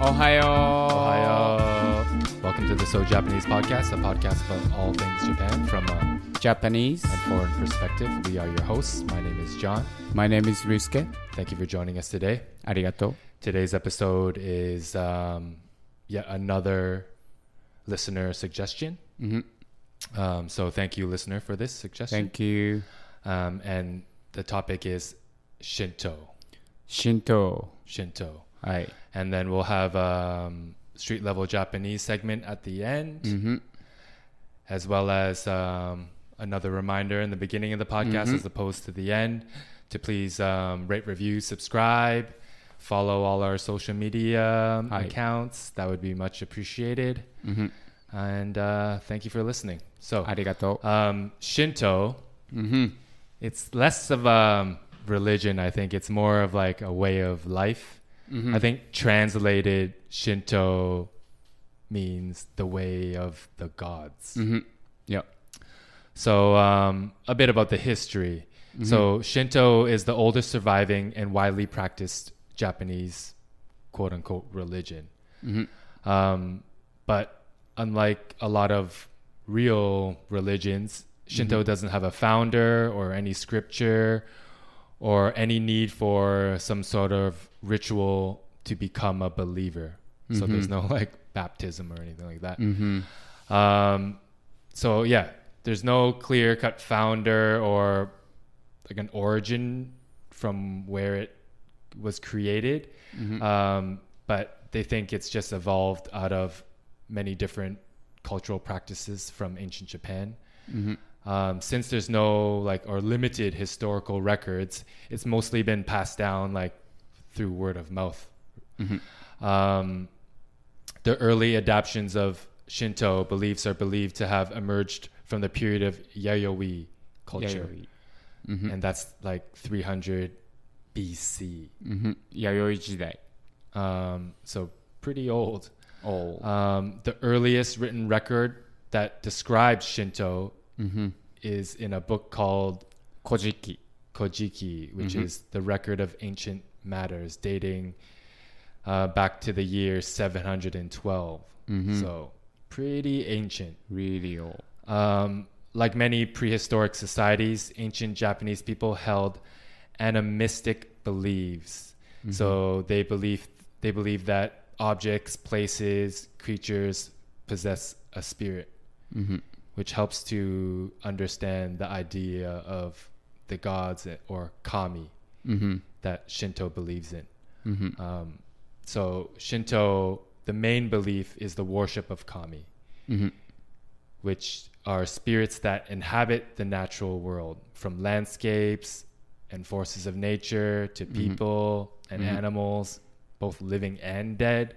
Ohio. Ohio. Welcome to the So Japanese podcast, a podcast about all things Japan from a Japanese. And foreign perspective. We are your hosts. My name is John. My name is Ryusuke. Thank you for joining us today. Arigato. Today's episode is um, yet another listener suggestion. Mm-hmm. Um, so thank you, listener, for this suggestion. Thank you. Um, and the topic is Shinto. Shinto. Shinto. Right. And then we'll have um, street level Japanese segment at the end, mm-hmm. as well as um, another reminder in the beginning of the podcast mm-hmm. as opposed to the end to please um, rate, review, subscribe, follow all our social media um, accounts. That would be much appreciated. Mm-hmm. And uh, thank you for listening. So, arigato. Um, Shinto. Mm-hmm it's less of a religion, I think. It's more of like a way of life. Mm-hmm. I think translated Shinto means the way of the gods. Mm-hmm. Yeah. So, um, a bit about the history. So, Shinto is the oldest surviving and widely practiced Japanese quote unquote religion. Mm-hmm. Um, but unlike a lot of real religions, Shinto doesn't have a founder or any scripture or any need for some sort of ritual to become a believer. So, there's no like baptism or anything like that. Mm-hmm. Um, so yeah, there's no clear cut founder or like an origin from where it was created. Mm-hmm. Um, but they think it's just evolved out of many different cultural practices from ancient Japan. Mm-hmm. Um, since there's no like or limited historical records, it's mostly been passed down like through word of mouth. Mm-hmm. Um, the early adaptations of Shinto beliefs are believed to have emerged from the period of Yayoi culture, Yayoi. Mm-hmm. and that's like 300 BC. Mm-hmm. Yayoi jidai. Um, so pretty old. Old. Um, the earliest written record that describes Shinto mm-hmm. is in a book called Kojiki, Kojiki, which mm-hmm. is the record of ancient matters dating uh, back to the year 712. Mm-hmm. So pretty ancient. Really old. Um, like many prehistoric societies, ancient Japanese people held animistic beliefs. Mm-hmm. So they believe they believe that objects, places, creatures possess a spirit. Mm-hmm which helps to understand the idea of the gods or kami Mm-hmm. that Shinto believes in. Mm-hmm. Um, so Shinto, the main belief is the worship of kami. Mm-hmm. which are spirits that inhabit the natural world, from landscapes and forces of nature to people and Mhm. animals, both living and dead.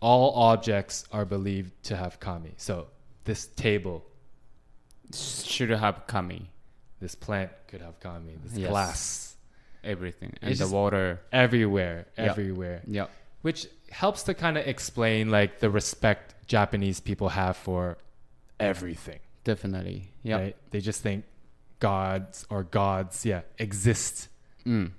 All objects are believed to have kami. So this table, Should have kami. this plant could have kami. This Yes. glass, Everything. And It's the water. everywhere, everywhere. Yeah. Which helps to kind of explain like the respect Japanese people have for everything. Definitely. Yeah. right? They just think gods or gods, yeah, exist Mm.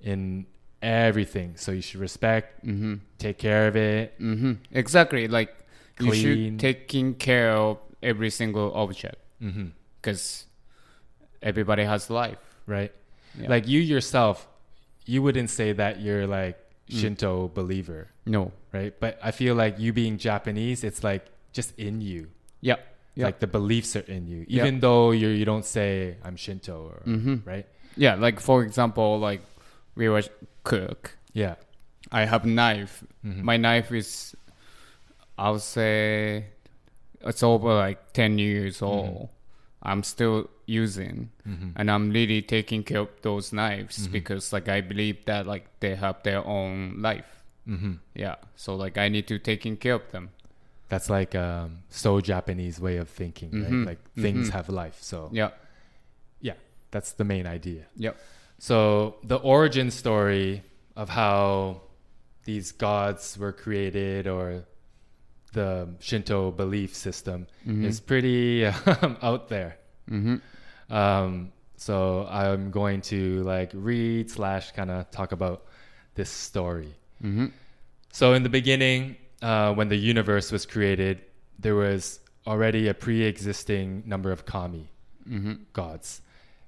in everything. So you should respect, Mm-hmm. take care of it. Mm-hmm. Exactly. Like you Clean. should taking care of every single object hmm because everybody has life. Right? Yeah. Like you yourself, you wouldn't say that you're like Mm. Shinto believer, No. right? But I feel like you being Japanese, it's like just in you. Yeah. Yeah. Like the beliefs are in you, even though you you don't say I'm Shinto, or, Mm-hmm. right? Yeah. Like for example, like we were cook. Yeah. I have knife. Mhm. My knife is, I'll say, it's over like ten years old. I'm still using, Mhm. and I'm really taking care of those knives Mhm. because like I believe that like they have their own life. Mhm. Yeah. So like I need to taking care of them. That's like um, so Japanese way of thinking, right? Like things have life. So Yeah. yeah, that's the main idea. Yep. So the origin story of how these gods were created or the Shinto belief system Mhm. is pretty um, out there. Mm-hmm. Um, So I'm going to like read slash kind of talk about this story. Mm-hmm. So in the beginning, uh, when the universe was created, there was already a pre-existing number of kami Mm-hmm. gods,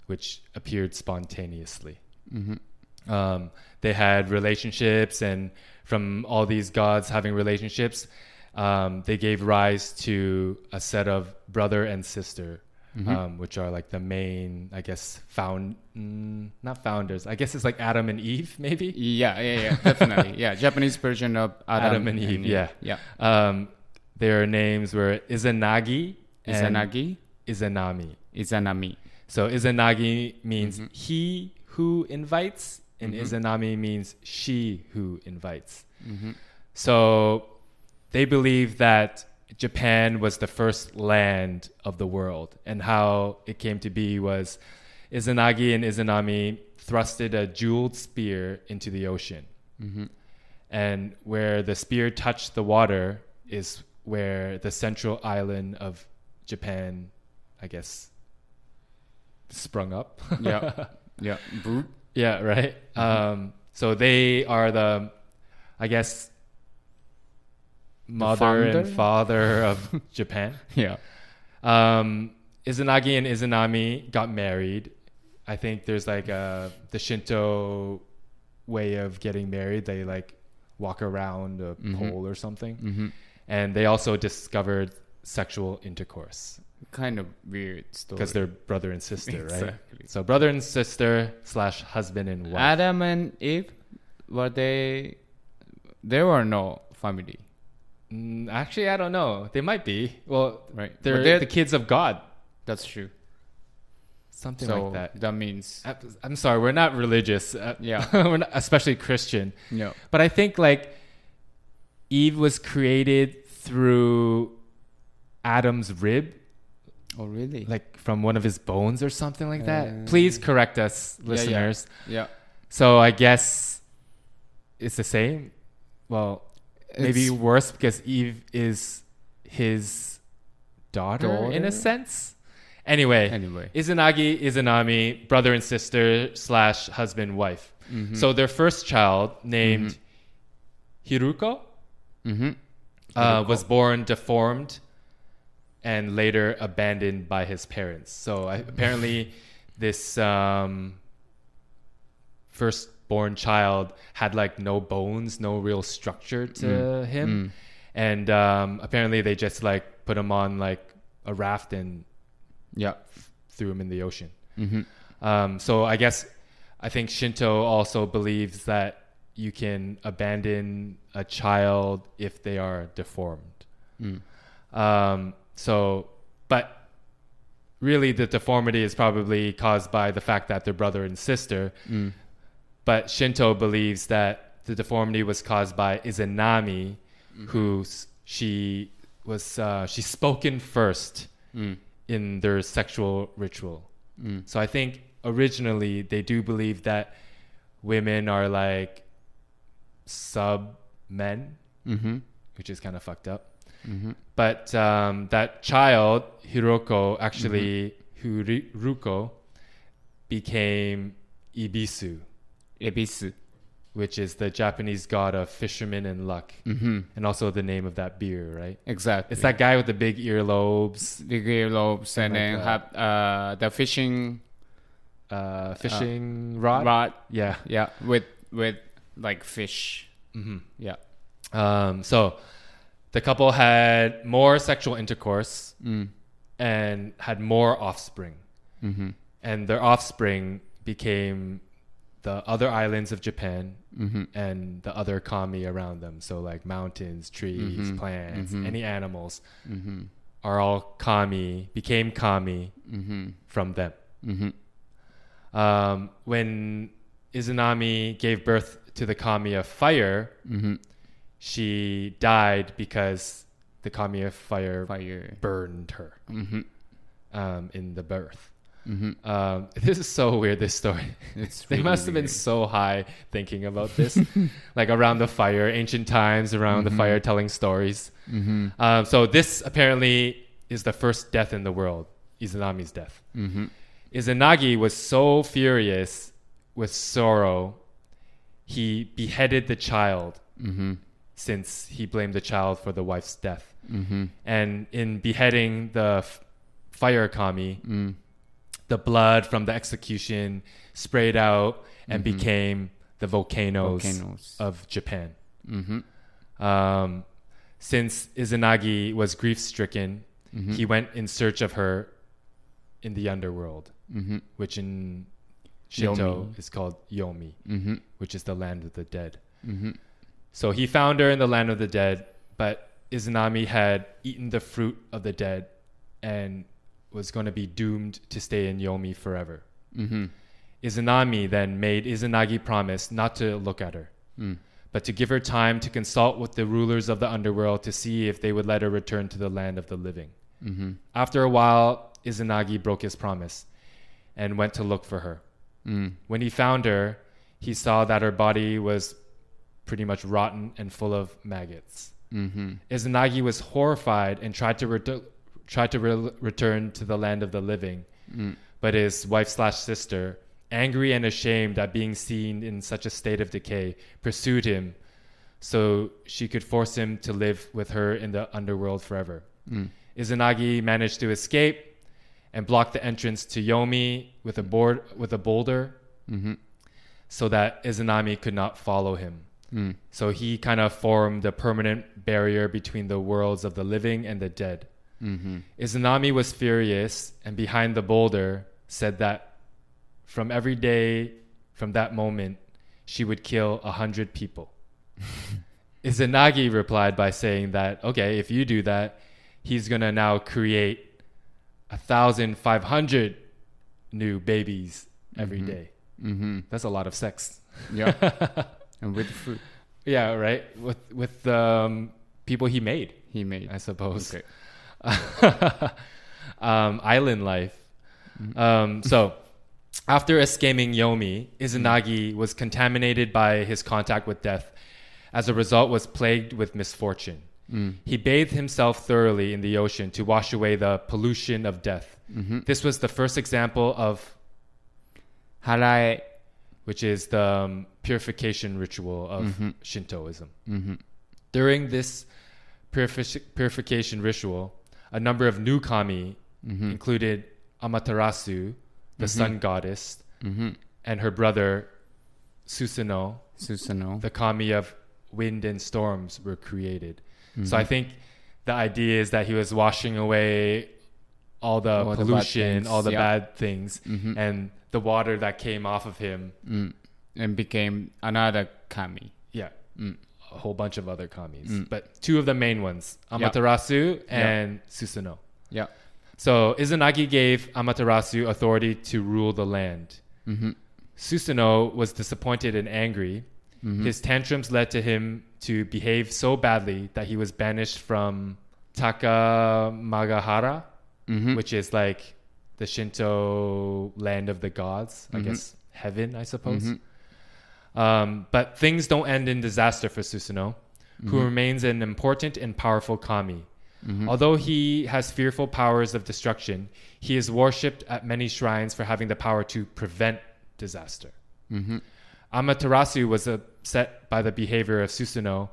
which appeared spontaneously. Mm-hmm. Um, they had relationships, and from all these gods having relationships, um, they gave rise to a set of brother and sister, Mhm. um, which are like the main, I guess, found mm, not founders. I guess it's like Adam and Eve, maybe. Yeah, yeah, yeah, definitely. yeah, Japanese version of Adam, Adam and Eve, yeah. yeah. Um, their names were Izanagi and Izanagi, Izanami. Izanami. So Izanagi means Mhm. he who invites, and Mhm. Izanami means she who invites. Mm-hmm. So they believe that Japan was the first land of the world, and how it came to be was Izanagi and Izanami thrusted a jeweled spear into the ocean, Mm-hmm. and where the spear touched the water is where the central island of Japan, I guess, sprung up. Yeah, yeah. Yeah, right. Um, so they are the, I guess, mother and father of Japan. Yeah. Um, Izanagi and Izanami got married. I think there's like a the Shinto way of getting married. They like walk around a Mhm. pole or something, Mm-hmm. and they also discovered sexual intercourse Kind of weird story. because they're brother and sister, right? So brother and sister slash husband and wife. Adam and Eve, were they? There were no family, Mm, actually, I don't know. They might be. Well, right? they're, they're- the kids of God. that's true. Something so like that. that means I- I'm sorry, we're not religious. Uh, Yeah. we're not, especially Christian. no. But I think like Eve was created through Adam's rib, Oh really? like from one of his bones or something like that. Uh, Please correct us, listeners. yeah. listeners. yeah. So I guess it's the same. Well, maybe worse because Eve is his daughter, in a sense. Anyway, anyway. Izanagi, Izanami, brother and sister slash husband wife. Mhm. So their first child, named Hiruko, Mhm. uh, Hiruko. was born deformed and later abandoned by his parents. So I, apparently, this um, firstborn child had like no bones, no real structure to Mm. him, Mm. and um, apparently they just like put him on like a raft and Yeah. threw him in the ocean. Mhm. Um, so I guess I think Shinto also believes that you can abandon a child if they are deformed. Mm. Um, so, but really, the deformity is probably caused by the fact that they're brother and sister. Mm. But Shinto believes that the deformity was caused by Izanami, who she was uh, she spoken first Mm. in their sexual ritual. Mm. So I think originally they do believe that women are like sub men, Mhm. which is kind of fucked up. Mhm. But um, that child, Hiroko, actually, Hiruko, became Ibisu, Ebisu. which is the Japanese god of fishermen and luck, Mhm. and also the name of that beer, right? Exactly. It's that guy with the big earlobes, big earlobes and Like then that. have uh the fishing uh, fishing rod. rod. Yeah. Yeah, with with like fish. hmm Yeah. Um, so the couple had more sexual intercourse Mm. and had more offspring. Mhm. And their offspring became the other islands of Japan Mhm. and the other kami around them. So, like mountains, trees, Mhm. plants, Mhm. any animals Mhm. are all kami, became kami Mhm. from them. Mhm. Um, when Izanami gave birth to the kami of fire, she died because the kami of fire Fire. burned her um, in the birth. Mhm. Um, this is so weird. This story. They really must have been so high thinking about this, like around the fire, ancient times, around the Mhm. fire, telling stories. Mhm. Um, so this apparently is the first death in the world, Izanami's death. Mhm. Izanagi was so furious with sorrow, he beheaded the child Mm-hmm. since he blamed the child for the wife's death. Mm-hmm. And in beheading the f- fire kami, Mm. The blood from the execution sprayed out and Mhm. became the volcanoes, Volcanoes. of Japan. Mm-hmm. Um, since Izanagi was grief stricken, Mm-hmm. he went in search of her in the underworld, Mm-hmm. which in Shinto Yomi. is called Yomi, Mm-hmm. which is the land of the dead. Mm-hmm. So he found her in the land of the dead, but Izanami had eaten the fruit of the dead and was going to be doomed to stay in Yomi forever. Mm-hmm. Izanami then made Izanagi promise not to look at her, Mm. but to give her time to consult with the rulers of the underworld to see if they would let her return to the land of the living. Mm-hmm. After a while, Izanagi broke his promise and went to look for her. Mm. When he found her, he saw that her body was pretty much rotten and full of maggots. Mm-hmm. Izanagi was horrified and tried to ret- tried to re- return to the land of the living, Mm. but his wife slash sister, angry and ashamed at being seen in such a state of decay, pursued him so she could force him to live with her in the underworld forever. Mm. Izanagi managed to escape and block the entrance to Yomi with a board with a boulder Mm-hmm. so that Izanami could not follow him. Mm. So he kind of formed a permanent barrier between the worlds of the living and the dead. Mm-hmm. Izanami was furious and behind the boulder said that from every day from that moment she would kill a hundred people. Izanagi replied by saying that okay, if you do that, he's gonna now create a thousand five hundred new babies every Mhm. day. Mm-hmm. That's a lot of sex. Yeah. and with food Yeah, right. With with the um, people he made, he made. I suppose. Okay. um, island life. Mm-hmm. Um, so, after escaping Yomi, Izanagi was contaminated by his contact with death. As a result, was plagued with misfortune. Mm. He bathed himself thoroughly in the ocean to wash away the pollution of death. Mm-hmm. This was the first example of, Harae. which is the um, purification ritual of Mhm. Shintoism. Mm-hmm. During this purific- purification ritual, a number of new kami Mm-hmm. included Amaterasu, the sun goddess, Mm-hmm. and her brother Susanoo, Susanoo. the kami of wind and storms, were created. So Mm-hmm. I think the idea is that he was washing away all the All pollution, things, all the yeah. bad things, Mhm. and the water that came off of him. Mm. And became another kami. Yeah, Mm. A whole bunch of other kamis, Mm. but two of the main ones, Amaterasu and Susanoo. Yeah. So Izanagi gave Amaterasu authority to rule the land. Mm-hmm. Susanoo was disappointed and angry. Mm-hmm. His tantrums led to him to behave so badly that he was banished from Takamagahara, Mm-hmm. which is like the Shinto land of the gods, I Mhm. guess heaven, I suppose. Um, but things don't end in disaster for Susanoo, who Mhm. remains an important and powerful kami. Mhm. Although he has fearful powers of destruction, he is worshipped at many shrines for having the power to prevent disaster. Mm-hmm. Amaterasu was upset by the behavior of Susanoo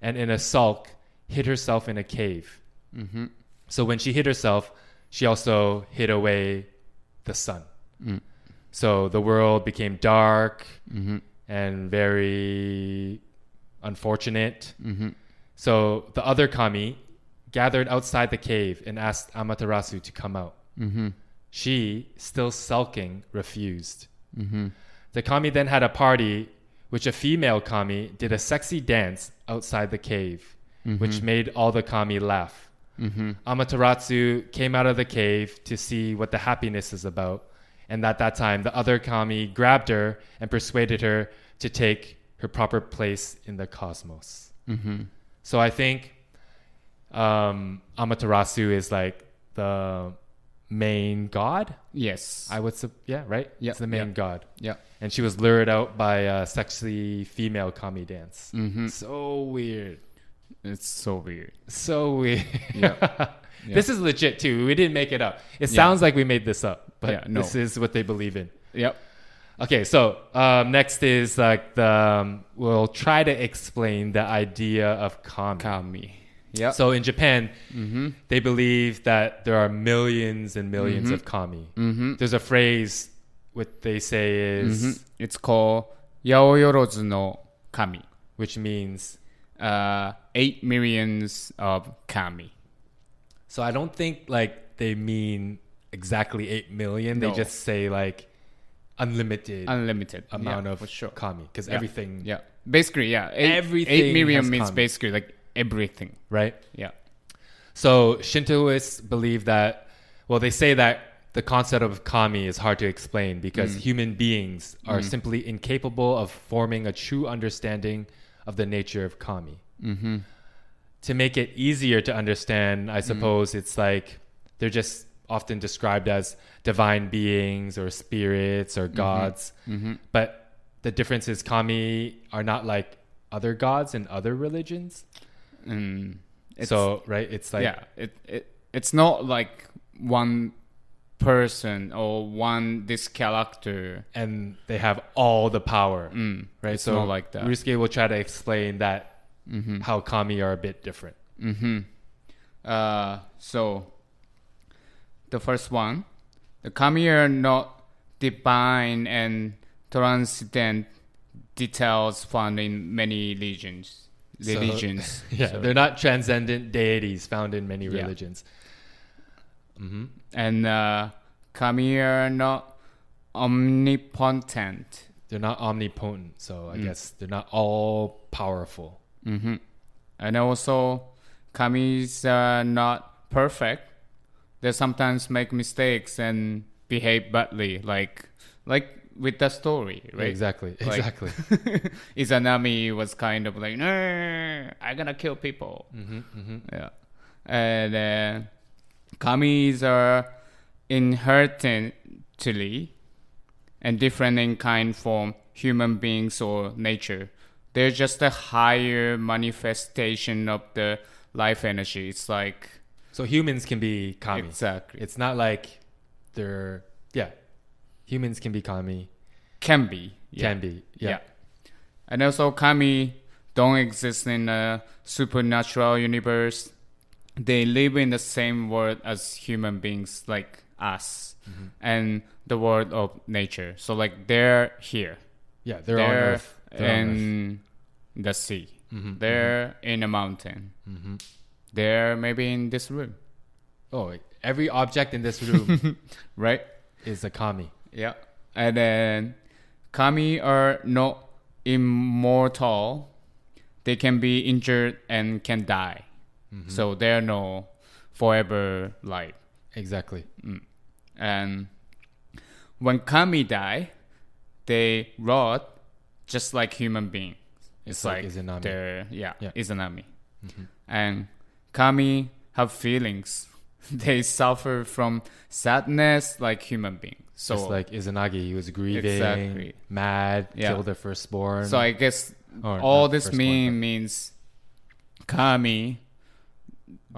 and in a sulk hid herself in a cave. Mm-hmm. So when she hid herself, she also hid away the sun. Mm. So the world became dark Mm-hmm. And very unfortunate. Mm-hmm. So the other kami gathered outside the cave and asked Amaterasu to come out. Mm-hmm. She, still sulking, refused. Mm-hmm. The kami then had a party, which a female kami did a sexy dance outside the cave, which made all the kami laugh. Mm-hmm. Amaterasu came out of the cave to see what the happiness is about, and at that time, the other kami grabbed her and persuaded her to take her proper place in the cosmos. Mm-hmm. So I think um, Amaterasu is like the main god. Yes. I would, yeah, right. Yeah, it's the main yeah. god, yeah. and she was lured out by a sexy female kami dance. Mm-hmm. So weird. It's so weird. So weird. Yeah. This is legit too. We didn't make it up. It Yeah. sounds like we made this up, but Yeah, no. this is what they believe in. Yep. Okay, so um, next is like the um, we'll try to explain the idea of kami. Kami. Yep. So in Japan, mm-hmm. they believe that there are millions and 1000000s of kami. Mm-hmm. There's a phrase what they say is hmm It's called Yaoyorozu no Kami. which means Uh, eight millions of kami. so I don't think like they mean exactly 8 million. They just say like unlimited Unlimited amount yeah, of for sure. kami because Yeah. everything Yeah. Basically, yeah. Eight, Everything eight million means kami. basically like everything. right? Yeah. So Shintoists believe that, well, they say that the concept of kami is hard to explain because mm. human beings are mm. simply incapable of forming a true understanding of the nature of kami. Mm-hmm. To make it easier to understand, I suppose it's like they're just often described as divine beings or spirits or gods. Mm-hmm. But the difference is kami are not like other gods in other religions. Mm. It's, so, right? It's like yeah, it, it it's not like one person or one this character. and they have all the power, Mm. right? It's so like that. Ryusuke will try to explain that Mm-hmm. how kami are a bit different. Mm-hmm. Uh, so the first one, the kami are not divine and transcendent details found in many religions. So- Religions. Yeah, Sorry. they're not transcendent deities found in many Yeah. religions. hmm and uh, kami are not omnipotent. They're not omnipotent, so Mm. I guess they're not all powerful. Hmm And also, kamis are not perfect. They sometimes make mistakes and behave badly, like like with the story, right? Exactly, Like- exactly. Izanami was kind of like, no, I'm gonna kill people. hmm hmm Yeah, and uh, kamis are inherently and different in kind from human beings or nature. They're just a higher manifestation of the life energy. It's like So humans can be kami. exactly It's not like they're yeah. Humans can be kami. can be yeah. Can be yeah. Yeah. And also kami don't exist in a supernatural universe. They live in the same world as human beings like us Mm-hmm. and the world of nature. So like they're here. Yeah, they're. They're on Earth. In the sea. Mhm, They're in a mountain. Mhm. They're maybe in this room. Oh, every object in this room Right? is a kami. Yeah. And then kami are not immortal. They can be injured and can die. Mm-hmm. So they're no forever life. Exactly. And when kami die, they rot just like human beings. It's, It's like like, Izanami. they're yeah, Yeah. Izanami. Mhm. And kami have feelings. they suffer from sadness like human beings. So Just like Izanagi, he was grieving, Exactly. mad, Yeah. killed their firstborn. So I guess Or all this mean means kami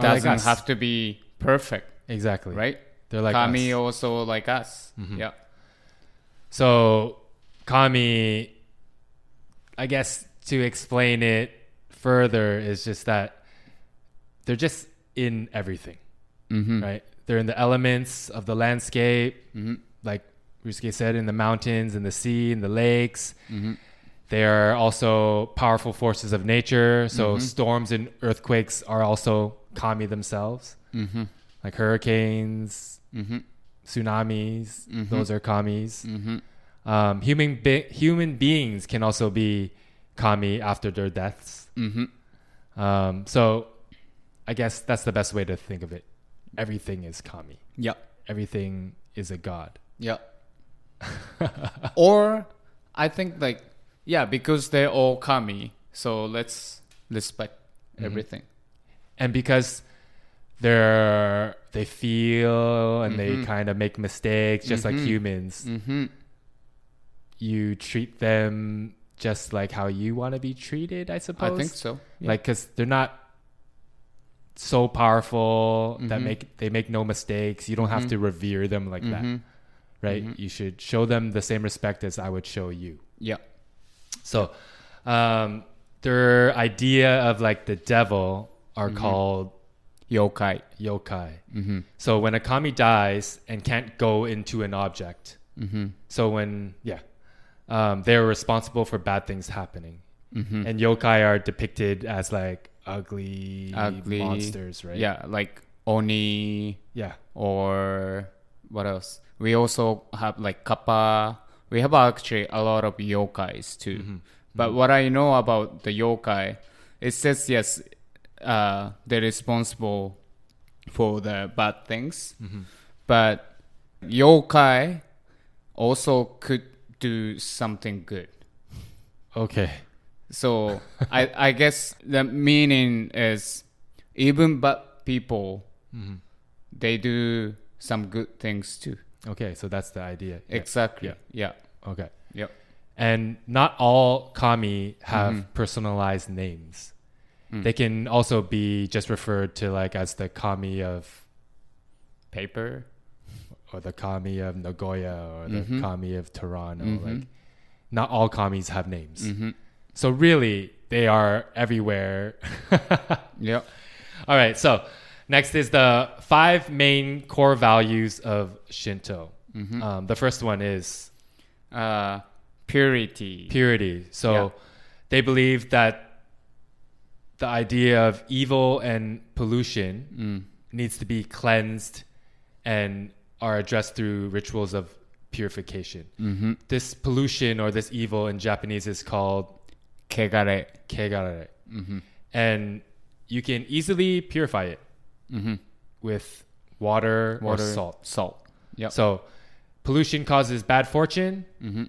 doesn't us. have to be perfect, exactly. right? They're like kami us. also like us. Mhm. Yeah. So kami, I guess to explain it further is just that they're just in everything, Mm-hmm. right? They're in the elements of the landscape, Mm-hmm. like Ryusuke said, in the mountains, in the sea, in the lakes. Mm-hmm. They are also powerful forces of nature. So Mhm. storms and earthquakes are also kami themselves, Mm-hmm. like hurricanes, Mm-hmm. tsunamis. Those are kamis. Mm-hmm. Um, human be- human beings can also be kami after their deaths. Mm-hmm. Um, so I guess that's the best way to think of it. Everything is kami. Yeah. Everything is a god. Yeah. or I think like yeah, because they're all kami, so let's respect Mhm. everything. and because they're they feel and they Mhm. kind of make mistakes just like Mhm. humans Mm-hmm. You treat them just like how you want to be treated, I suppose. I think so. Yeah. Like, because they're not so powerful that Mhm. make they make no mistakes. You don't have Mhm. to revere them like that, Mhm. right? Mhm. You should show them the same respect as I would show you. Yeah. So, um, their idea of like the devil are Mhm. called Yokai. yokai. Mm-hmm. So when a kami dies and can't go into an object, Mm-hmm. so when yeah, um, they're responsible for bad things happening, Mm-hmm. and yokai are depicted as like ugly, Ugly. monsters, right? Yeah, like Oni yeah. or what else? We also have like Kappa. We have actually a lot of yokais too. Mhm. But what I know about the yokai, it says yes, uh, they're responsible for the bad things. Mhm. But yokai also could do something good. Okay. So I I guess the meaning is even but people Mhm. they do some good things too. Okay, so that's the idea. Exactly. Yeah. Yeah. Okay. Yep. And not all kami have Mhm. personalized names. Mm. They can also be just referred to like as the kami of Paper. Or the kami of Nagoya or the Mhm. kami of Toronto. Mhm. Like not all kamis have names. Mm-hmm. So really they are everywhere. Yep. all right, so next is the five main core values of Shinto. Mm-hmm. Um, the first one is Uh, purity. purity. So Yeah. they believe that the idea of evil and pollution Mm. needs to be cleansed and are addressed through rituals of purification. Mm-hmm. This pollution or this evil in Japanese is called Kegare. kegare. Mm-hmm. And you can easily purify it Mm-hmm. with water, Water. or salt. Salt. Yep. So pollution causes bad fortune. mm-hmm.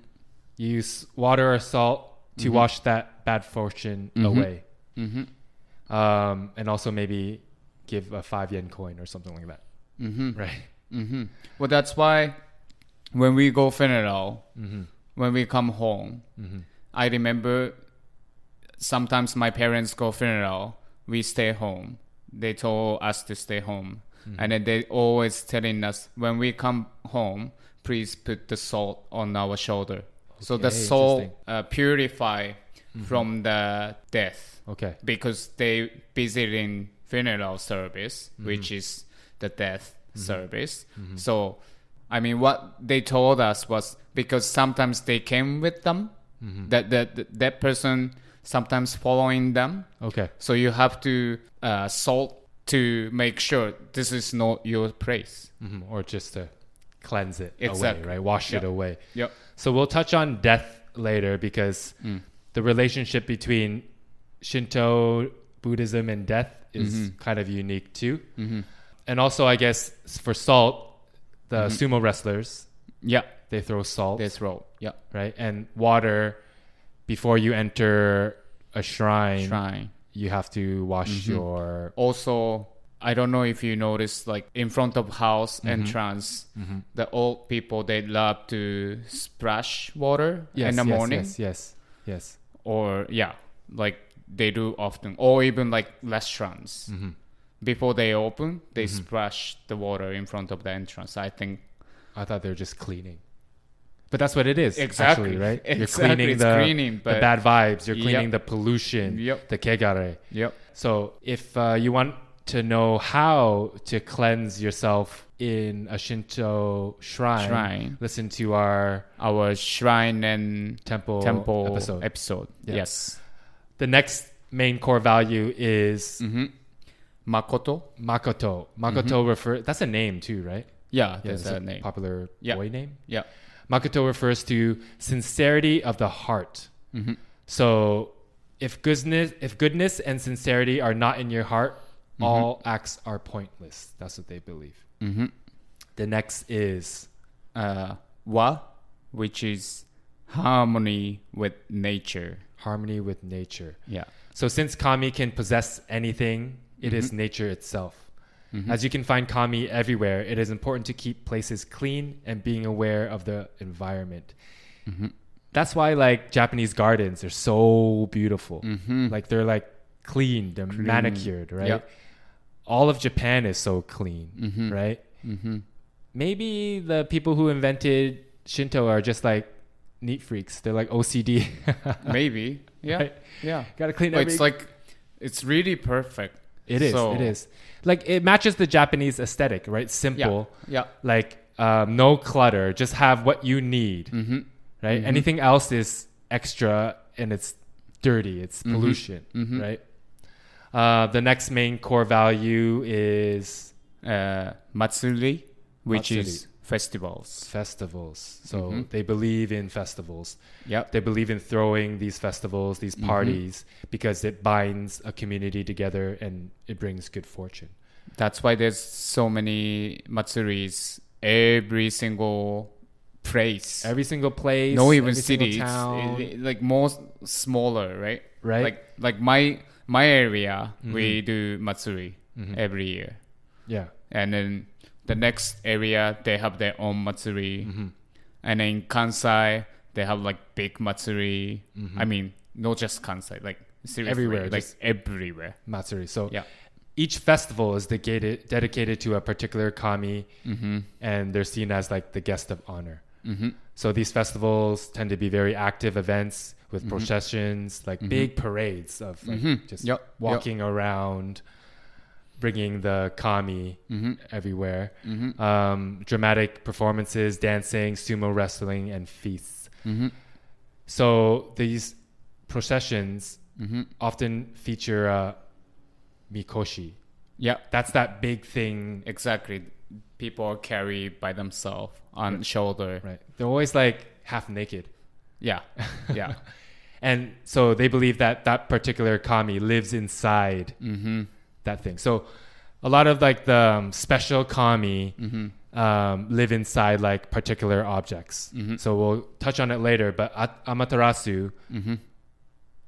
You use water or salt to Mhm. wash that bad fortune Mhm. away. Mm-hmm. Um, and also maybe give a five yen coin or something like that. Mm-hmm. Right. Mm-hmm. Well, that's why when we go funeral, Mm-hmm. when we come home, Mm-hmm. I remember sometimes my parents go funeral, we stay home. They told us to stay home. Mm-hmm. And then they always telling us when we come home, please put the salt on our shoulder. so the Okay, salt uh, purify from the death Okay. because they busy in funeral service, Mm-hmm. which is the death service. So, I mean, what they told us was because sometimes they came with them, Mm-hmm. that that that person sometimes following them. Okay. So you have to uh, salt to make sure this is not your place. hmm Or just to cleanse it Exactly. away, right? Wash it away. Yep. So we'll touch on death later because Mm. the relationship between Shinto, Buddhism, and death is Mhm. kind of unique too. Mm-hmm. And also, I guess for salt, the Mhm. sumo wrestlers Yeah, they throw salt, They throw. Yeah, right? And water before you enter a shrine, shrine. you have to wash Mhm. your. Also, I don't know if you noticed, like in front of house Mhm. entrance, Mhm. the old people they love to splash water Yes, in the yes, morning, Yes, yes, yes. or yeah, like they do often, or even like restaurants hmm before they open, they Mhm. splash the water in front of the entrance. I think I thought they were just cleaning. But that's what it is, exactly actually, right? Exactly, You're cleaning it's the, cleaning, the bad vibes. You're Yep. cleaning the pollution, Yep. the kegare. yep. So if uh, you want to know how to cleanse yourself in a Shinto shrine, Shrine. listen to our Our shrine and temple, temple episode. episode. Yeah. Yes. the next main core value is Mm-hmm. Makoto. Makoto. Makoto refer that's a name too, right? Yeah, Yeah, that's a name. popular Yeah. boy name. Yeah. Makoto refers to sincerity of the heart. Mm-hmm. So if goodness if goodness and sincerity are not in your heart, Mm-hmm. all acts are pointless. That's what they believe. Mm-hmm. The next is Uh, wa, which is harmony with nature. harmony with nature. Yeah. So since kami can possess anything, it is Mm-hmm. nature itself. Mhm. As you can find kami everywhere, it is important to keep places clean and being aware of the environment. Mhm. that's why like Japanese gardens are so beautiful. Mm-hmm. Like they're like clean, they're manicured, right? Yep. All of Japan is so clean, Mhm. right? Mm-hmm. Maybe the people who invented Shinto are just like neat freaks. They're like OCD. Maybe. Yeah. Right? Yeah. Gotta clean every. it's like it's really perfect. It is. so- It is. Like it matches the Japanese aesthetic, right? Simple. Yeah. Like um, no clutter. Just have what you need, Mm-hmm. right? Anything else is extra and it's dirty. It's Mm-hmm. pollution, right? Uh, the next main core value is Uh, matsuri, which Matsuri. is festivals. festivals. So Mm-hmm. they believe in festivals. Yep. They believe in throwing these festivals, these Mm-hmm. parties, because it binds a community together and it brings good fortune. That's why there's so many matsuris every single place. Every single place, no even city. Town, it- it- like more smaller, right? Right. Like like my my area, Mm-hmm. we do matsuri every year, yeah, and then the next area they have their own matsuri, Mm-hmm. and then Kansai they have like big matsuri. Mm-hmm. I mean, not just Kansai, like seriously, Everywhere, like everywhere. Matsuri. So Yeah. each festival is dedicated dedicated to a particular kami, Mm-hmm. and they're seen as like the guest of honor. Mm-hmm. So these festivals tend to be very active events with Mm-hmm. processions, like big parades of like just Yep, yep. walking around, bringing the kami Mm-hmm. everywhere. Mm-hmm. Um, dramatic performances, dancing, sumo wrestling, and feasts. Mm-hmm. So these processions Mm-hmm. often feature a mikoshi. Yeah. That's that big thing, Exactly. People carry by themselves on shoulder. right? They're always like half naked. Yeah. Yeah. And so they believe that that particular kami lives inside mm-hmm. That thing. So a lot of like the um, special kami Mm-hmm. um, live inside like particular objects. Mhm. So we'll touch on it later. But At- Amaterasu Mm-hmm.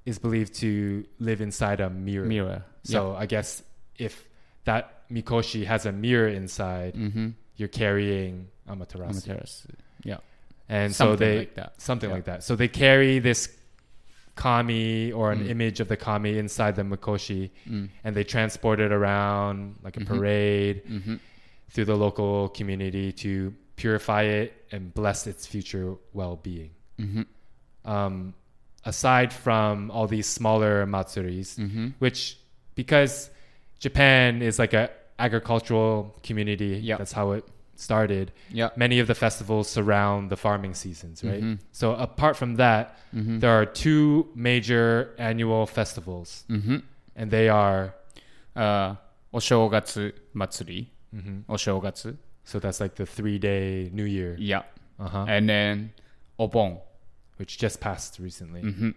is believed to live inside a mirror. Mirror. So I guess if that mikoshi has a mirror inside. Mm-hmm. you're carrying Amaterasu. Amaterasu. Yeah. And so Something they like that. something Yeah. like that. So they carry this kami or an Mm. image of the kami inside the mikoshi, Mm. and they transport it around like a Mhm. parade Mm-hmm. through the local community to purify it and bless its future well-being. Mm-hmm. Um, aside from all these smaller matsuris, Mm-hmm. which because Japan is like a agricultural community, Yeah. that's how it started, yeah. many of the festivals surround the farming seasons, right? Mm-hmm. So apart from that, mm-hmm. there are two major annual festivals, mm-hmm. and they are uh, Oshogatsu Matsuri, mm-hmm. Oshogatsu. So that's like the three-day New Year. Yeah. Uh-huh. And then Obon, which just passed recently, mm-hmm.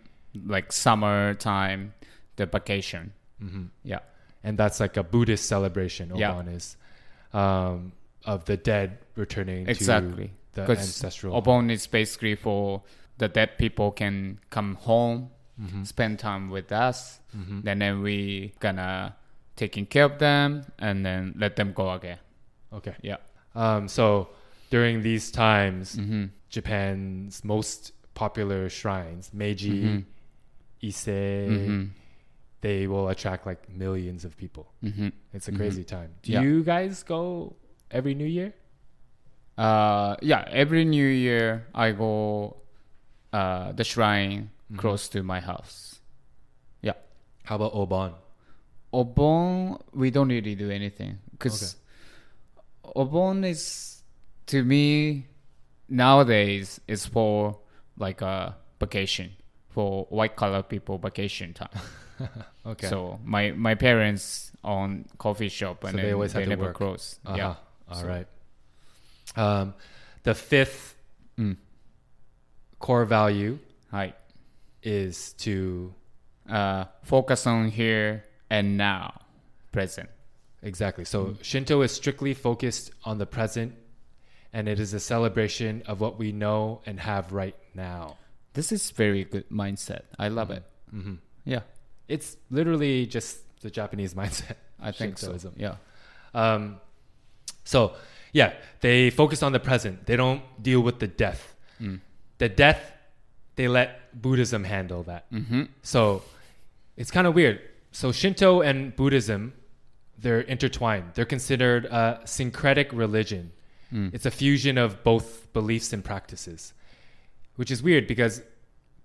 like summertime, the vacation. Mm-hmm. Yeah. And that's like a Buddhist celebration. Obon yeah. is. Um, of the dead returning Exactly. to the ancestral. Obon is basically for the dead people can come home, Mhm. spend time with us, Mhm. and then we gonna taking care of them and then let them go again. Okay. Yeah. Um, so during these times, Mm-hmm. Japan's most popular shrines, Meiji, Mhm. Ise, Mm-hmm. they will attract like millions of people. Mm-hmm. It's a crazy time. Do Yeah. you guys go every New Year? Uh, yeah. Every New Year, I go uh, the shrine Mhm. close to my house. Yeah. How about Obon? Obon, we don't really do anything because Obon is to me nowadays is for like a vacation for white collar people vacation time. Okay. So my my parents own coffee shop and So they always have to never work. close. uh-huh. Yeah. All So- right. Um, the fifth Mm. core value is to Uh, focus on here and now, present. exactly. So Mm. Shinto is strictly focused on the present, and it is a celebration of what we know and have right now. This is very good mindset. I love it. hmm Yeah, It's literally just the Japanese mindset. I think so. Yeah. Um, so yeah, they focus on the present. They don't deal with the death. Mm. The death they let Buddhism handle that. Mm-hmm. So it's kind of weird. So Shinto and Buddhism, they're intertwined. They're considered a syncretic religion. Mm. It's a fusion of both beliefs and practices, which is weird because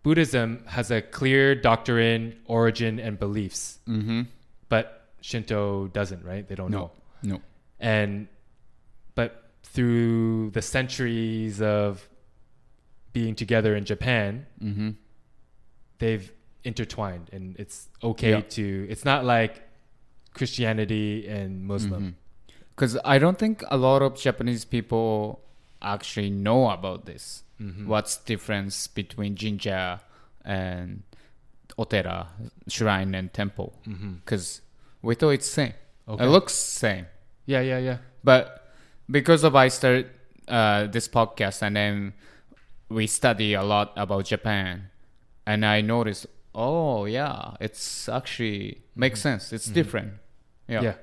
Buddhism has a clear doctrine, origin, and beliefs, Mm-hmm. but Shinto doesn't, right? They don't know. No. No. And but through the centuries of being together in Japan, Mm-hmm. they've intertwined and it's okay Yeah. to it's not like Christianity and Muslim. Because I don't think a lot of Japanese people actually know about this. Mhm. What's difference between jinja and otera, shrine and temple? Because we thought it's same. Okay. It looks same. Yeah, yeah, yeah. But because of I started uh, this podcast and then we study a lot about Japan, and I noticed, oh yeah, it's actually makes sense. It's different. Yeah. Yeah.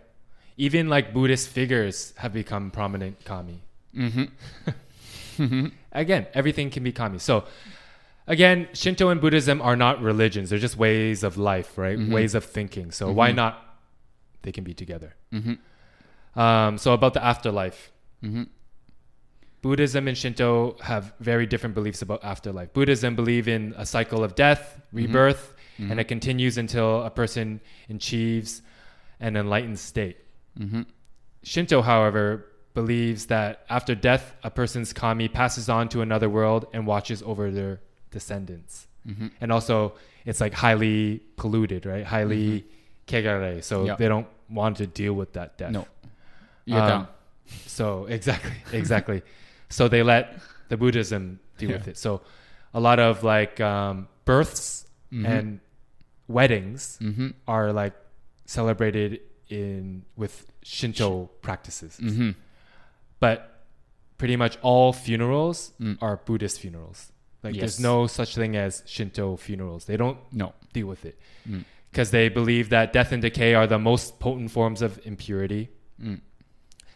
Even like Buddhist figures have become prominent kami. Mm-hmm. Again, everything can be kami. So again, Shinto and Buddhism are not religions. They're just ways of life, right? Mhm. Ways of thinking. So why Mhm. not they can be together? Mm-hmm. Um, so about the afterlife. Mm-hmm. Buddhism and Shinto have very different beliefs about afterlife. Buddhism believe in a cycle of death, rebirth, Mhm. and it continues until a person achieves an enlightened state. Mm-hmm. Shinto, however, believes that after death, a person's kami passes on to another world and watches over their descendants. Mm-hmm. And also, it's like highly polluted, right? Highly kegare. So Yeah. they don't want to deal with that death. No. Um. So exactly, exactly. so they let the Buddhism deal Yeah. with it. So a lot of like um, births Mhm. and weddings Mm-hmm. are like celebrated in with Shinto practices, Mm-hmm. but pretty much all funerals Mm. are Buddhist funerals. Like there's no such thing as Shinto funerals. They don't No. deal with it Mm. because they believe that death and decay are the most potent forms of impurity. Mm.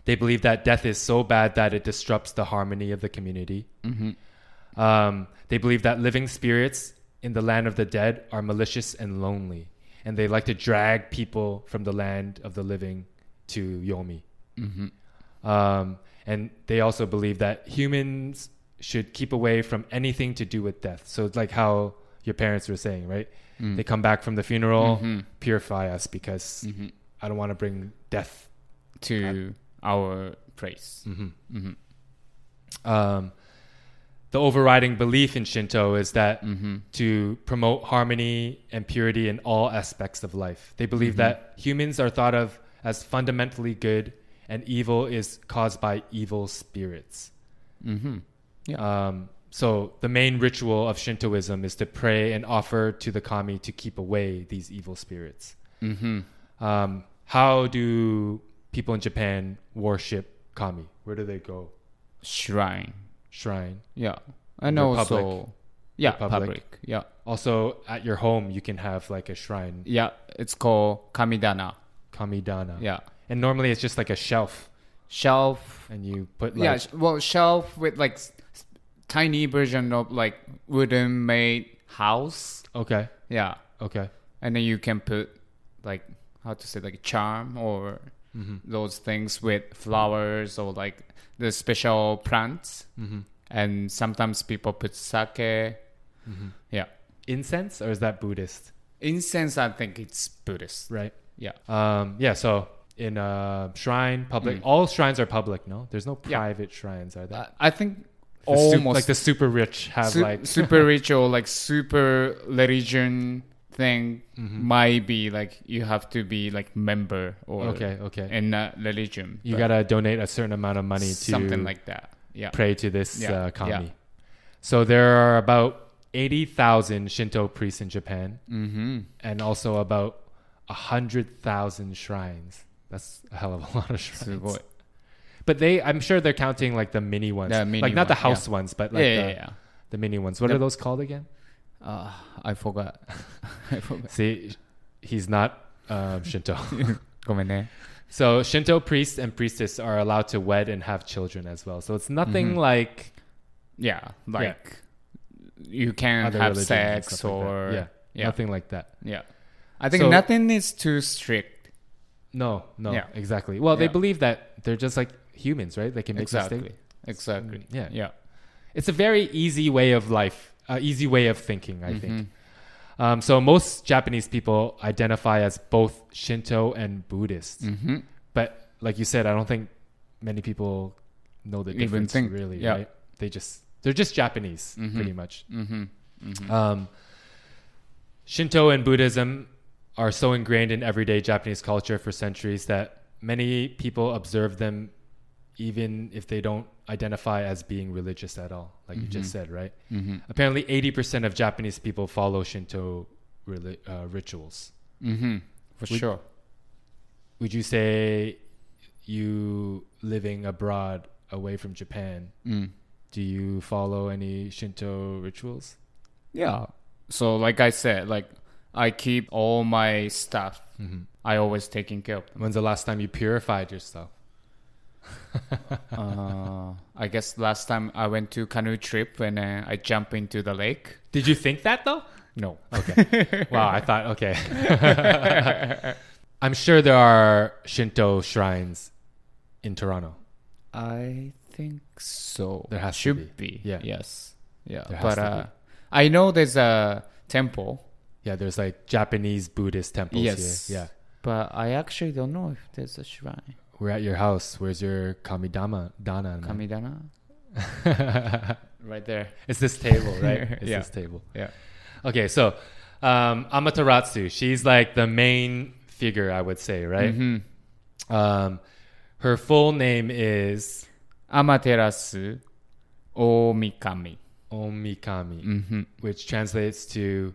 They believe that death is so bad that it disrupts the harmony of the community. Mm-hmm. Um, they believe that living spirits in the land of the dead are malicious and lonely, and they like to drag people from the land of the living to Yomi. Mm-hmm. Um, and they also believe that humans should keep away from anything to do with death. So it's like how your parents were saying, right? Mm. They come back from the funeral, Mhm. purify us because Mm-hmm. I don't want to bring death. To our place. hmm Mm-hmm. Um, the overriding belief in Shinto is that Mm-hmm. to promote harmony and purity in all aspects of life. They believe Mhm. that humans are thought of as fundamentally good and evil is caused by evil spirits. Mm-hmm. Yeah. Um, so the main ritual of Shintoism is to pray and offer to the kami to keep away these evil spirits. Mm-hmm. Um, how do people in Japan worship kami? Where do they go? Shrine. Shrine. Yeah. And The also, yeah, The public. Yeah. Also, at your home, you can have like a shrine, Yeah. It's called kamidana. kamidana. Yeah. And normally it's just like a shelf, Shelf. and you put yeah. like sh- Well, shelf with like tiny version of like wooden made house. okay, Yeah. okay, And then you can put like how to say like charm or hmm those things with flowers or like the special plants. hmm And sometimes people put sake. hmm Yeah. incense, or is that Buddhist? Incense, I think it's Buddhist. Right. Yeah. Um, yeah. So in a shrine, public, Mm. all shrines are public. No, there's no Yeah. private shrines, are there? I- think The almost like the super rich have Su- like super rich or like super religion thing mm-hmm. might be like you have to be like member or okay, okay, in a religion. You gotta donate a certain amount of money to something like that. Yeah, pray to this yeah. uh, kami. Yeah. So there are about eighty thousand Shinto priests in Japan, mm-hmm. and also about hundred thousand shrines. That's a hell of a lot of shrines. But they, I'm sure they're counting like the mini ones, the mini like not the house yeah. ones, but like the, the, mini ones. What the, are those called again? Uh, I forgot. I forgot. See, he's not um, Shinto. Eh? so Shinto priests and priestess are allowed to wed and have children as well. So it's nothing mm-hmm. like, yeah, like yeah. you can have sex or like yeah, yeah, nothing like that. Yeah, I think so, nothing is too strict. No, no, yeah. exactly. Well, they believe that they're just like humans, right? They can make exactly. mistakes. Exactly. Mm, yeah, yeah. It's a very easy way of life uh, easy way of thinking, I think. Mm-hmm. Um, so most Japanese people identify as both Shinto and Buddhist. Mm-hmm. But like you said, I don't think many people know the Even difference think- really, yeah. right? They just they're just Japanese Mhm. pretty much. Mm-hmm. Mm-hmm. Um, Shinto and Buddhism are so ingrained in everyday Japanese culture for centuries that many people observe them even if they don't identify as being religious at all, like you just Mhm. said, right? Mm-hmm. Apparently, 80% of Japanese people follow Shinto reli- uh, rituals. Mm-hmm. For Would- sure. Would you say you living abroad away from Japan, Mm. do you follow any Shinto rituals? Yeah. So like I said, like I keep all my stuff. Mm-hmm. I always taking care of them. When's the last time you purified yourself? uh, I guess last time I went to canoe trip and uh, I jump into the lake. Did you think that though? No. Okay. wow, I thought okay. I'm sure there are Shinto shrines in Toronto. I think so. There has to Should be. Yeah. Yes. Yeah. There but uh, be. I know there's a temple, Yeah, there's like Japanese Buddhist temples Yes. here. Yeah. but I actually don't know if there's a shrine. We're at your house. Where's your Kamidama Dana? man? Kamidana. right there. it's this table, right? It's Yeah. this table. Yeah. Okay, so um, Amaterasu, she's like the main figure, I would say, right? Mhm. Um, her full name is Amaterasu Omikami. Omikami, Mm-hmm. which translates to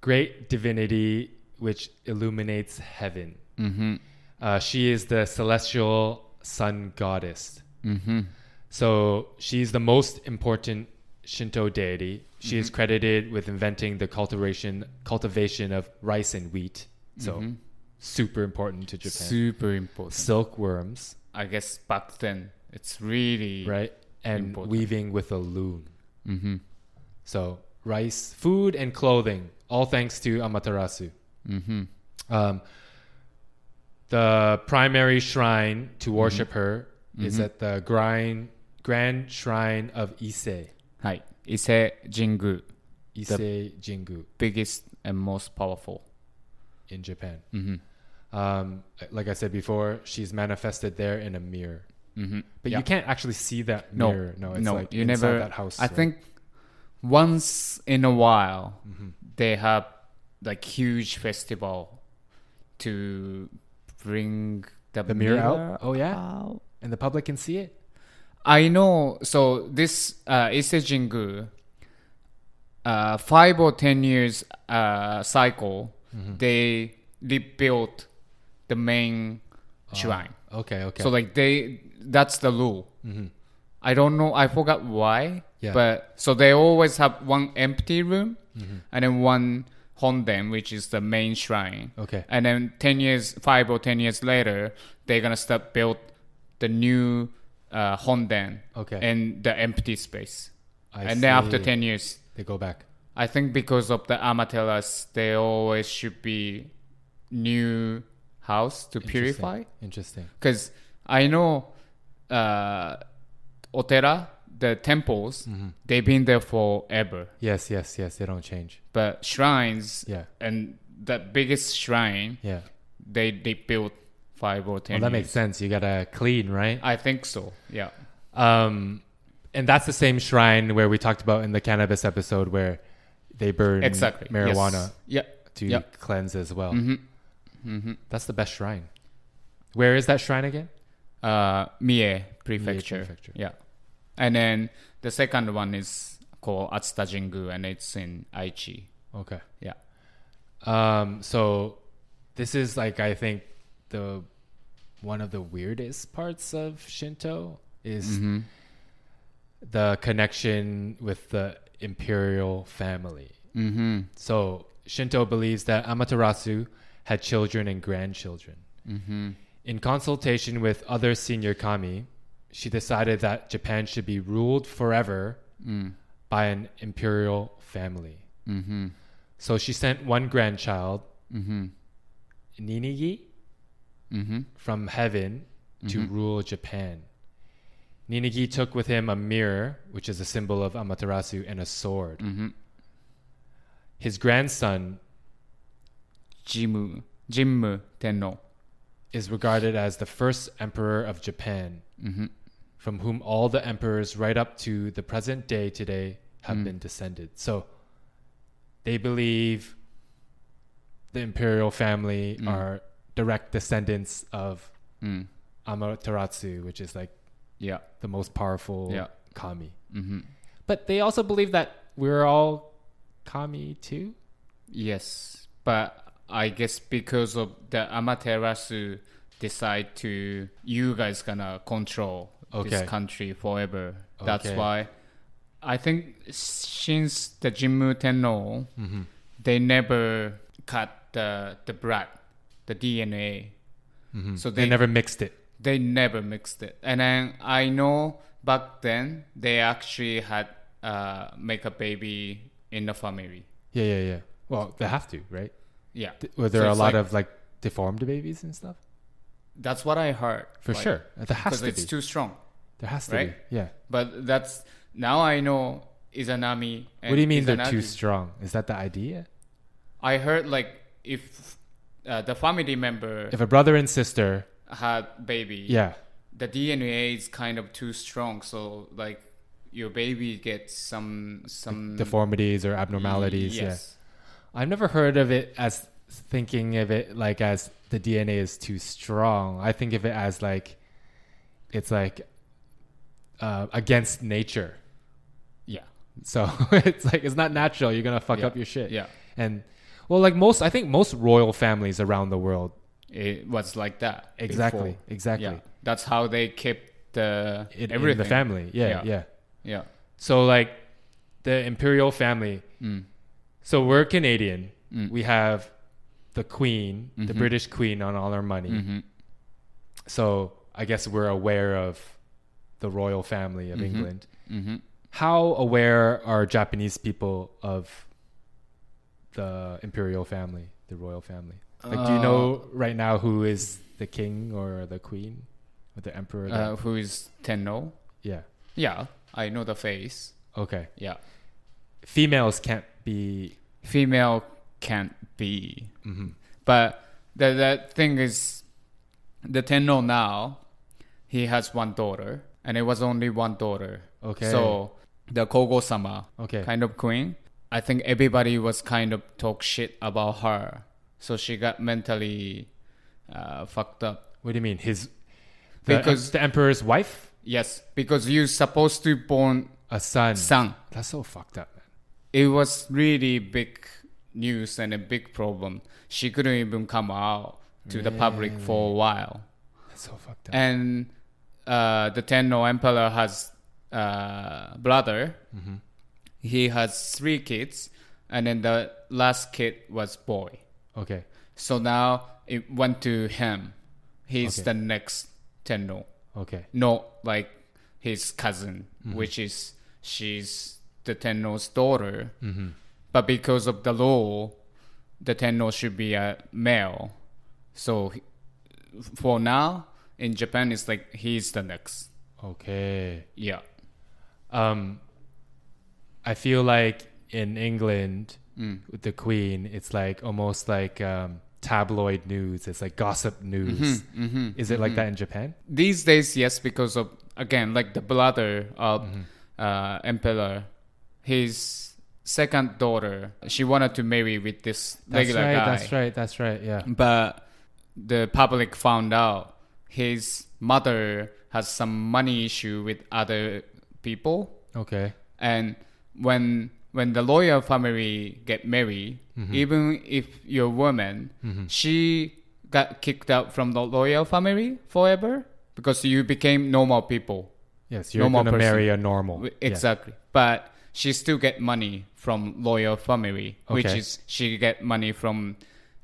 great divinity which illuminates heaven. Mm-hmm. Uh, she is the celestial sun goddess. Mm-hmm. So she's the most important Shinto deity. She Mm-hmm. is credited with inventing the cultivation cultivation of rice and wheat. So Mhm. super important to Japan. Super important. Silkworms, I guess back then it's really right? And Important. weaving with a loom. Mm-hmm. So rice, food, and clothing, all thanks to Amaterasu. Mm-hmm. Um, the primary shrine to mm-hmm. worship mm-hmm. her is mm-hmm. at the grand, grand shrine of Ise. Hi, Ise Jingu. Ise Jingu. Biggest and most powerful. In Japan. Mm-hmm. Um, like I said before, she's manifested there in a mirror. Mm-hmm. But yeah. you can't actually see that mirror. No, no, it's no, like you never, that house. I right? think once in a while, mm-hmm. they have like huge festival to bring the, the mirror out. Oh yeah, out. and the public can see it. I know. So this uh, Ise Jingu, uh, five or ten years uh, cycle, Mm-hmm. they rebuilt the main shrine. Okay, okay. So like they, that's the rule. hmm I don't know. I forgot why. Yeah. But so they always have one empty room hmm and then one honden, which is the main shrine. Okay. And then ten years, five or ten years later, they're gonna start build the new uh, honden Okay. and the empty space. I and then after ten years, they go back. I think because of the Amaterasu, they always should be new house to Interesting. purify. Interesting. Because I know uh, Otera, the temples, Mm-hmm. they've been there forever. Yes, yes, yes. They don't change. But shrines Yeah, and the biggest shrine, yeah. they they built five or ten. Well, that years. makes sense. You gotta clean, right? I think so. Yeah. Um, and that's the same shrine where we talked about in the cannabis episode where they burn Exactly. marijuana Yes. to Yeah. cleanse as well. Mm-hmm. Mm-hmm. That's the best shrine. Where is that shrine again? Uh, Mie prefecture. prefecture. Yeah. And then the second one is called Atsuta Jingu, and it's in Aichi. Okay. Yeah. Um, so this is like I think the one of the weirdest parts of Shinto is Mm-hmm. the connection with the imperial family. Mm-hmm. So Shinto believes that Amaterasu had children and grandchildren. Mm-hmm. In consultation with other senior kami, she decided that Japan should be ruled forever Mm. by an imperial family. Mm-hmm. So she sent one grandchild, Mm-hmm. Ninigi, Mm-hmm. from heaven to Mhm. rule Japan. Ninigi took with him a mirror, which is a symbol of Amaterasu, and a sword. Mm-hmm. His grandson Jimu. Jimmu Tenno. is regarded as the first emperor of Japan, Mm-hmm. From whom all the emperors right up to the present day today have Mm. been descended. So they believe the imperial family Mm. are direct descendants of Mm. Amaterasu, which is like Yeah. the most powerful Yeah. kami. Mm-hmm. But they also believe that we're all kami too. Yes, but I guess because of the Amaterasu decide to you guys gonna control Okay. this country forever. That's why I think since the Jimmu Tenno, Mm-hmm. they never cut the the blood, the DNA. Mm-hmm. So they, they- never mixed it. They never mixed it, and then I know back then they actually had uh, make a baby in the family. Yeah, yeah, yeah. Well, they have to, right? Yeah, Th- Were there So a lot like- of like deformed babies and stuff? That's what I heard For like, sure, there has because to it's be. too strong. there has to right? be. Yeah. But that's now I know Izanami. And What do you mean they're too strong? Is that the idea? I heard like if uh, the family member If a brother and sister, had baby, yeah, the DNA is kind of too strong, so like your baby gets some some deformities or abnormalities. Yes. Yeah. I've never heard of it as thinking of it like as the DNA is too strong. I think of it as like it's like uh, against nature. Yeah. So it's like it's not natural. You're gonna fuck Yeah. up your shit. Yeah. And well, like most, I think most royal families around the world. It was like that. Exactly. before. Exactly. Yeah. That's how they kept the in everything. the family. Yeah, yeah. Yeah. Yeah. So like the imperial family. Mm. So we're Canadian. Mm. We have the queen, the Mhm. British queen on all our money. hmm So I guess we're aware of the royal family of Mhm. England. hmm How aware are Japanese people of the imperial family, the royal family? Like, do you Uh, know right now who is the king or the queen or the emperor? Uh, who is Tenno? yeah. Yeah, I know the face. Okay. Yeah. Females can't be. Female can't be. mhm. But the the thing is, the Tenno now, he has one daughter, and it was only one daughter. Okay. So the Kogo sama, Okay. kind of queen, I think everybody was kind of talk shit about her. So she got mentally uh, fucked up. What do you mean? His the, Because- the emperor's wife, Yes, because you're supposed to born a son. son. That's so fucked up, man. It was really big news and a big problem. She couldn't even come out to the public for a while. That's so fucked up. And uh, the Tenno Emperor has uh, brother. Mm-hmm. He has three kids, and then the last kid was boy. okay. So now it went to him. He's Okay. the next Tenno. Okay. not like his cousin, Mm-hmm. which is she's the Tenno's daughter. Mm-hmm. But because of the law, the Tenno should be a male. So for now in Japan, it's like he's the next. Okay. Yeah. Um, I feel like in England Mm. with the Queen, it's like almost like um, tabloid news. It's like gossip news. Mm-hmm. Is it like that in Japan? These days, yes, because of again, like the brother of Mm-hmm. uh, Emperor, his second daughter, she wanted to marry with this That's regular right. guy. That's right. That's right. Yeah. but the public found out his mother has some money issue with other people Okay. and when when the lawyer family get married Mm-hmm. even if you're a woman she got kicked out from the royal family forever because you became normal people Yes, you're Normal gonna person. marry a normal. W- Yeah. Exactly. But she still get money from loyal family, which is she get money from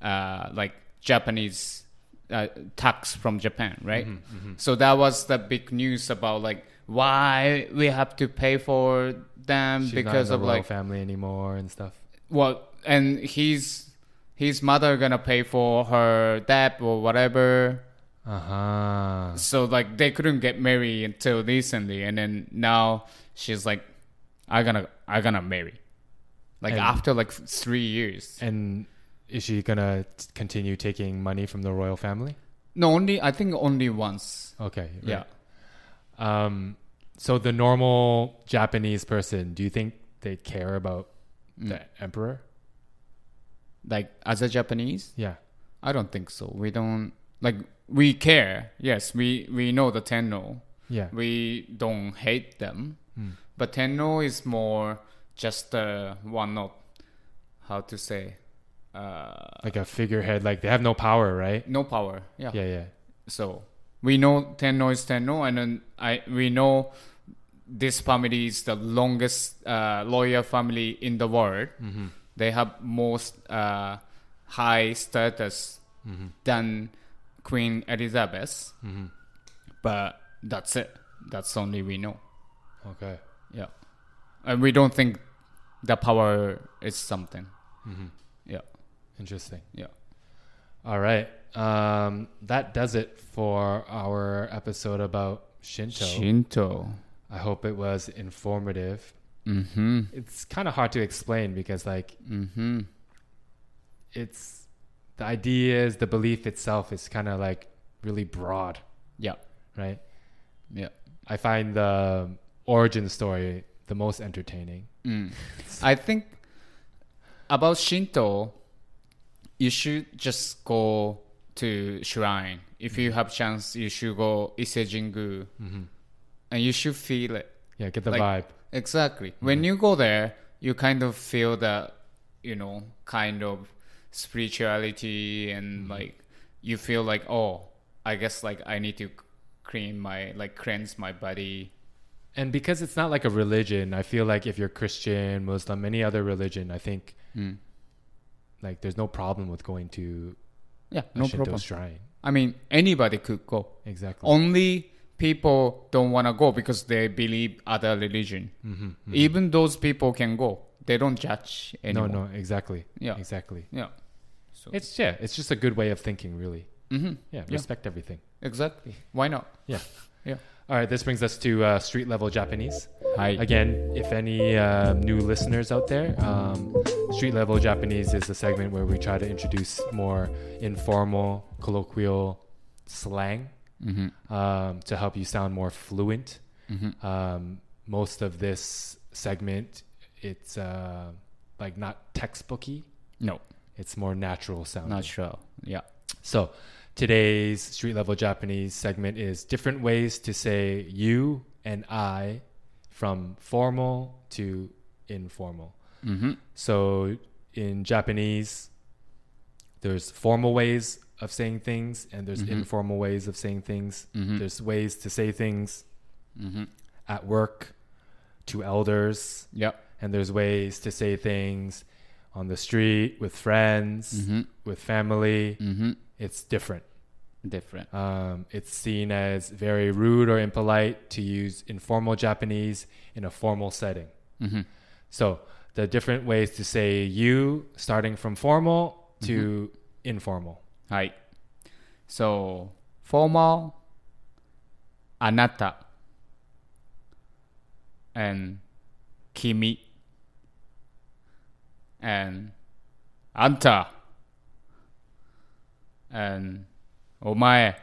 uh, like Japanese uh, tax from Japan, right? Mm-hmm, So that was the big news about like why we have to pay for them She's because of like family anymore and stuff. well and he's his mother gonna pay for her debt or whatever Uh huh. so like they couldn't get married until recently and then now she's like i gonna i gonna marry like And- after like three years And is she gonna t- continue taking money from the royal family? no only i think only once Okay. yeah. Um. So the normal Japanese person, do you think they care about Mm. the emperor? like as a japanese Yeah. i don't think so we don't like we care yes we we know the tenno Yeah. we don't hate them Mm. but tenno is more just uh, one note. how to say uh, Like a figurehead. Like they have no power, right? no power yeah Yeah. Yeah. So we know Tenno is Tenno, and then I we know this family is the longest uh, loyal family in the world. Mm-hmm. They have most uh, high status Mm-hmm. than Queen Elizabeth, Mm-hmm. but that's it. That's only we know. Okay. Yeah, and we don't think the power is something. Mm-hmm. Yeah, Interesting. yeah. All right. Um, that does it for our episode about Shinto. Shinto. I hope it was informative. Mm-hmm. It's kind of hard to explain because, like, Mm-hmm. it's the ideas, the belief itself is kind of like really broad, Yeah, right? yeah. I find the origin story the most entertaining. Mm. I think about Shinto, you should just go to shrine. If you have chance, you should go Isejingu, Mm-hmm. and you should feel it. Yeah, get the Like- vibe. Exactly. When you go there, you kind of feel that, you know, kind of spirituality and like you feel like, oh, I guess like I need to clean my like cleanse my body. And because it's not like a religion, I feel like if you're Christian, Muslim, any other religion, I think Mm. like there's no problem with going to Yeah, no Shinto problem. shrine. I mean, anybody could go. Exactly. Only people don't want to go because they believe other religion. mm-hmm, Even those people can go. They don't judge No, anyone. no, exactly. Yeah. Exactly. Yeah. So. It's yeah, it's just a good way of thinking, really. hmm Yeah, Yeah. respect everything. Exactly. Why not? Yeah. Yeah. All right, this brings us to uh, street level Japanese. Hi. Again, if any uh, new listeners out there, um, street level Japanese is a segment where we try to introduce more informal, colloquial slang hmm um, to help you sound more fluent. hmm Um, most of this segment, it's uh, like not textbooky. No, It's more natural sounding. not sure. Yeah. So, today's street level Japanese segment is different ways to say you and I from formal to informal. hmm So, in Japanese, there's formal ways of saying things and there's Mhm. informal ways of saying things. Mhm. There's ways to say things hmm at work to elders, Yeah. and there's ways to say things on the street with friends, mm-hmm. with family, mm-hmm. it's different. Different. Um, it's seen as very rude or impolite to use informal Japanese in a formal setting. Mm-hmm. So the different ways to say you, starting from formal to mm-hmm. informal. Hi. So formal, anata, and kimi and Anta and Omae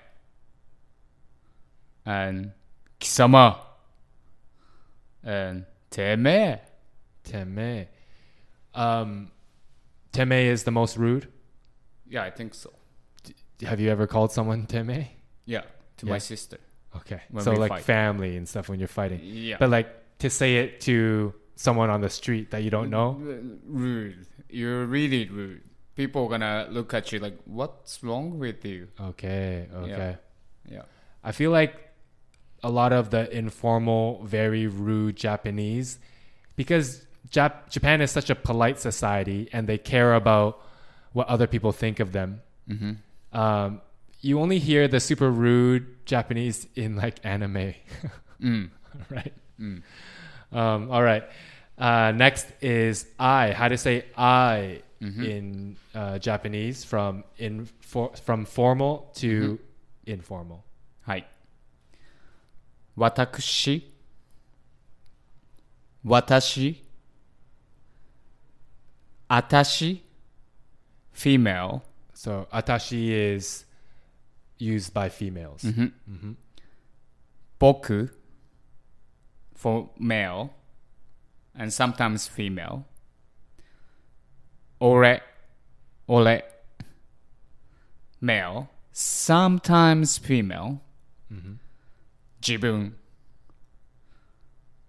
and Kisama and Teme. Teme. Um, Teme is the most rude? Yeah, I think so. D- have you ever called someone Teme? Yeah, to yeah. my sister. Okay. When so like fight. family and stuff when you're fighting. Yeah. But like to say it to someone on the street that you don't know. rude. You're really rude. People gonna look at you like, "What's wrong with you?" Okay. Okay. Yeah. I feel like a lot of the informal, very rude Japanese, because Jap- Japan is such a polite society and they care about what other people think of them. Mm-hmm. Um, you only hear the super rude Japanese in like anime. Mm. right? Mm. Um, all right. Uh, next is I. How to say I mm-hmm. in uh, Japanese from in for, from formal to mm-hmm. informal. Hi. Watakushi. Watashi. Atashi. Female. So atashi is used by females. Mm-hmm. mm-hmm. Boku for male and sometimes female. Ore, ore. male, sometimes female. Mm-hmm. Jibun,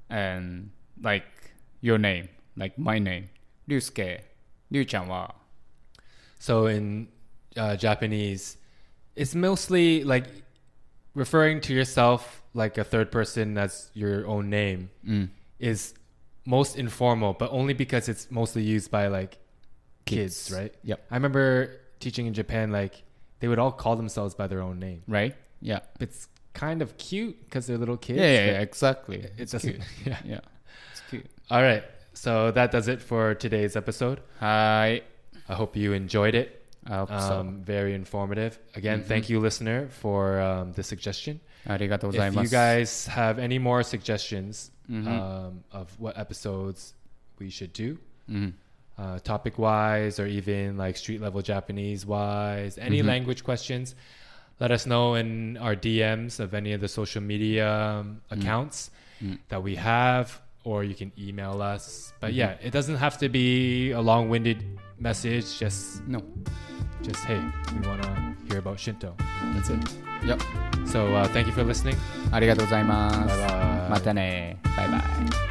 and like your name, like my name, Ryusuke, Ryu-chan wa. So in uh, Japanese, it's mostly like referring to yourself like a third person as your own name mm. is most informal, but only because it's mostly used by like kids, kids right? Yep. I remember teaching in Japan, like they would all call themselves by their own name, right? Yeah. It's kind of cute because they're little kids. Yeah, yeah, yeah exactly. It, it's doesn't. Cute. Yeah, yeah. It's cute. All right. So that does it for today's episode. Hi. I hope you enjoyed it. I hope um, so. Very informative. Again, mm-hmm. thank you, listener, for um, the suggestion. If you guys have any more suggestions, Mhm. um, of what episodes we should do, うん。uh, topic wise, or even like street level Japanese wise, any Mhm. language questions, let us know in our DMs of any of the social media um, accounts Mm. that we have, or you can email us. But yeah, it doesn't have to be a long winded message. Just, No. just hey, we want to hear about Shinto. That's it. Yep. So uh, thank you for listening. ありがとうございます。 Bye bye. またね。バイバイ。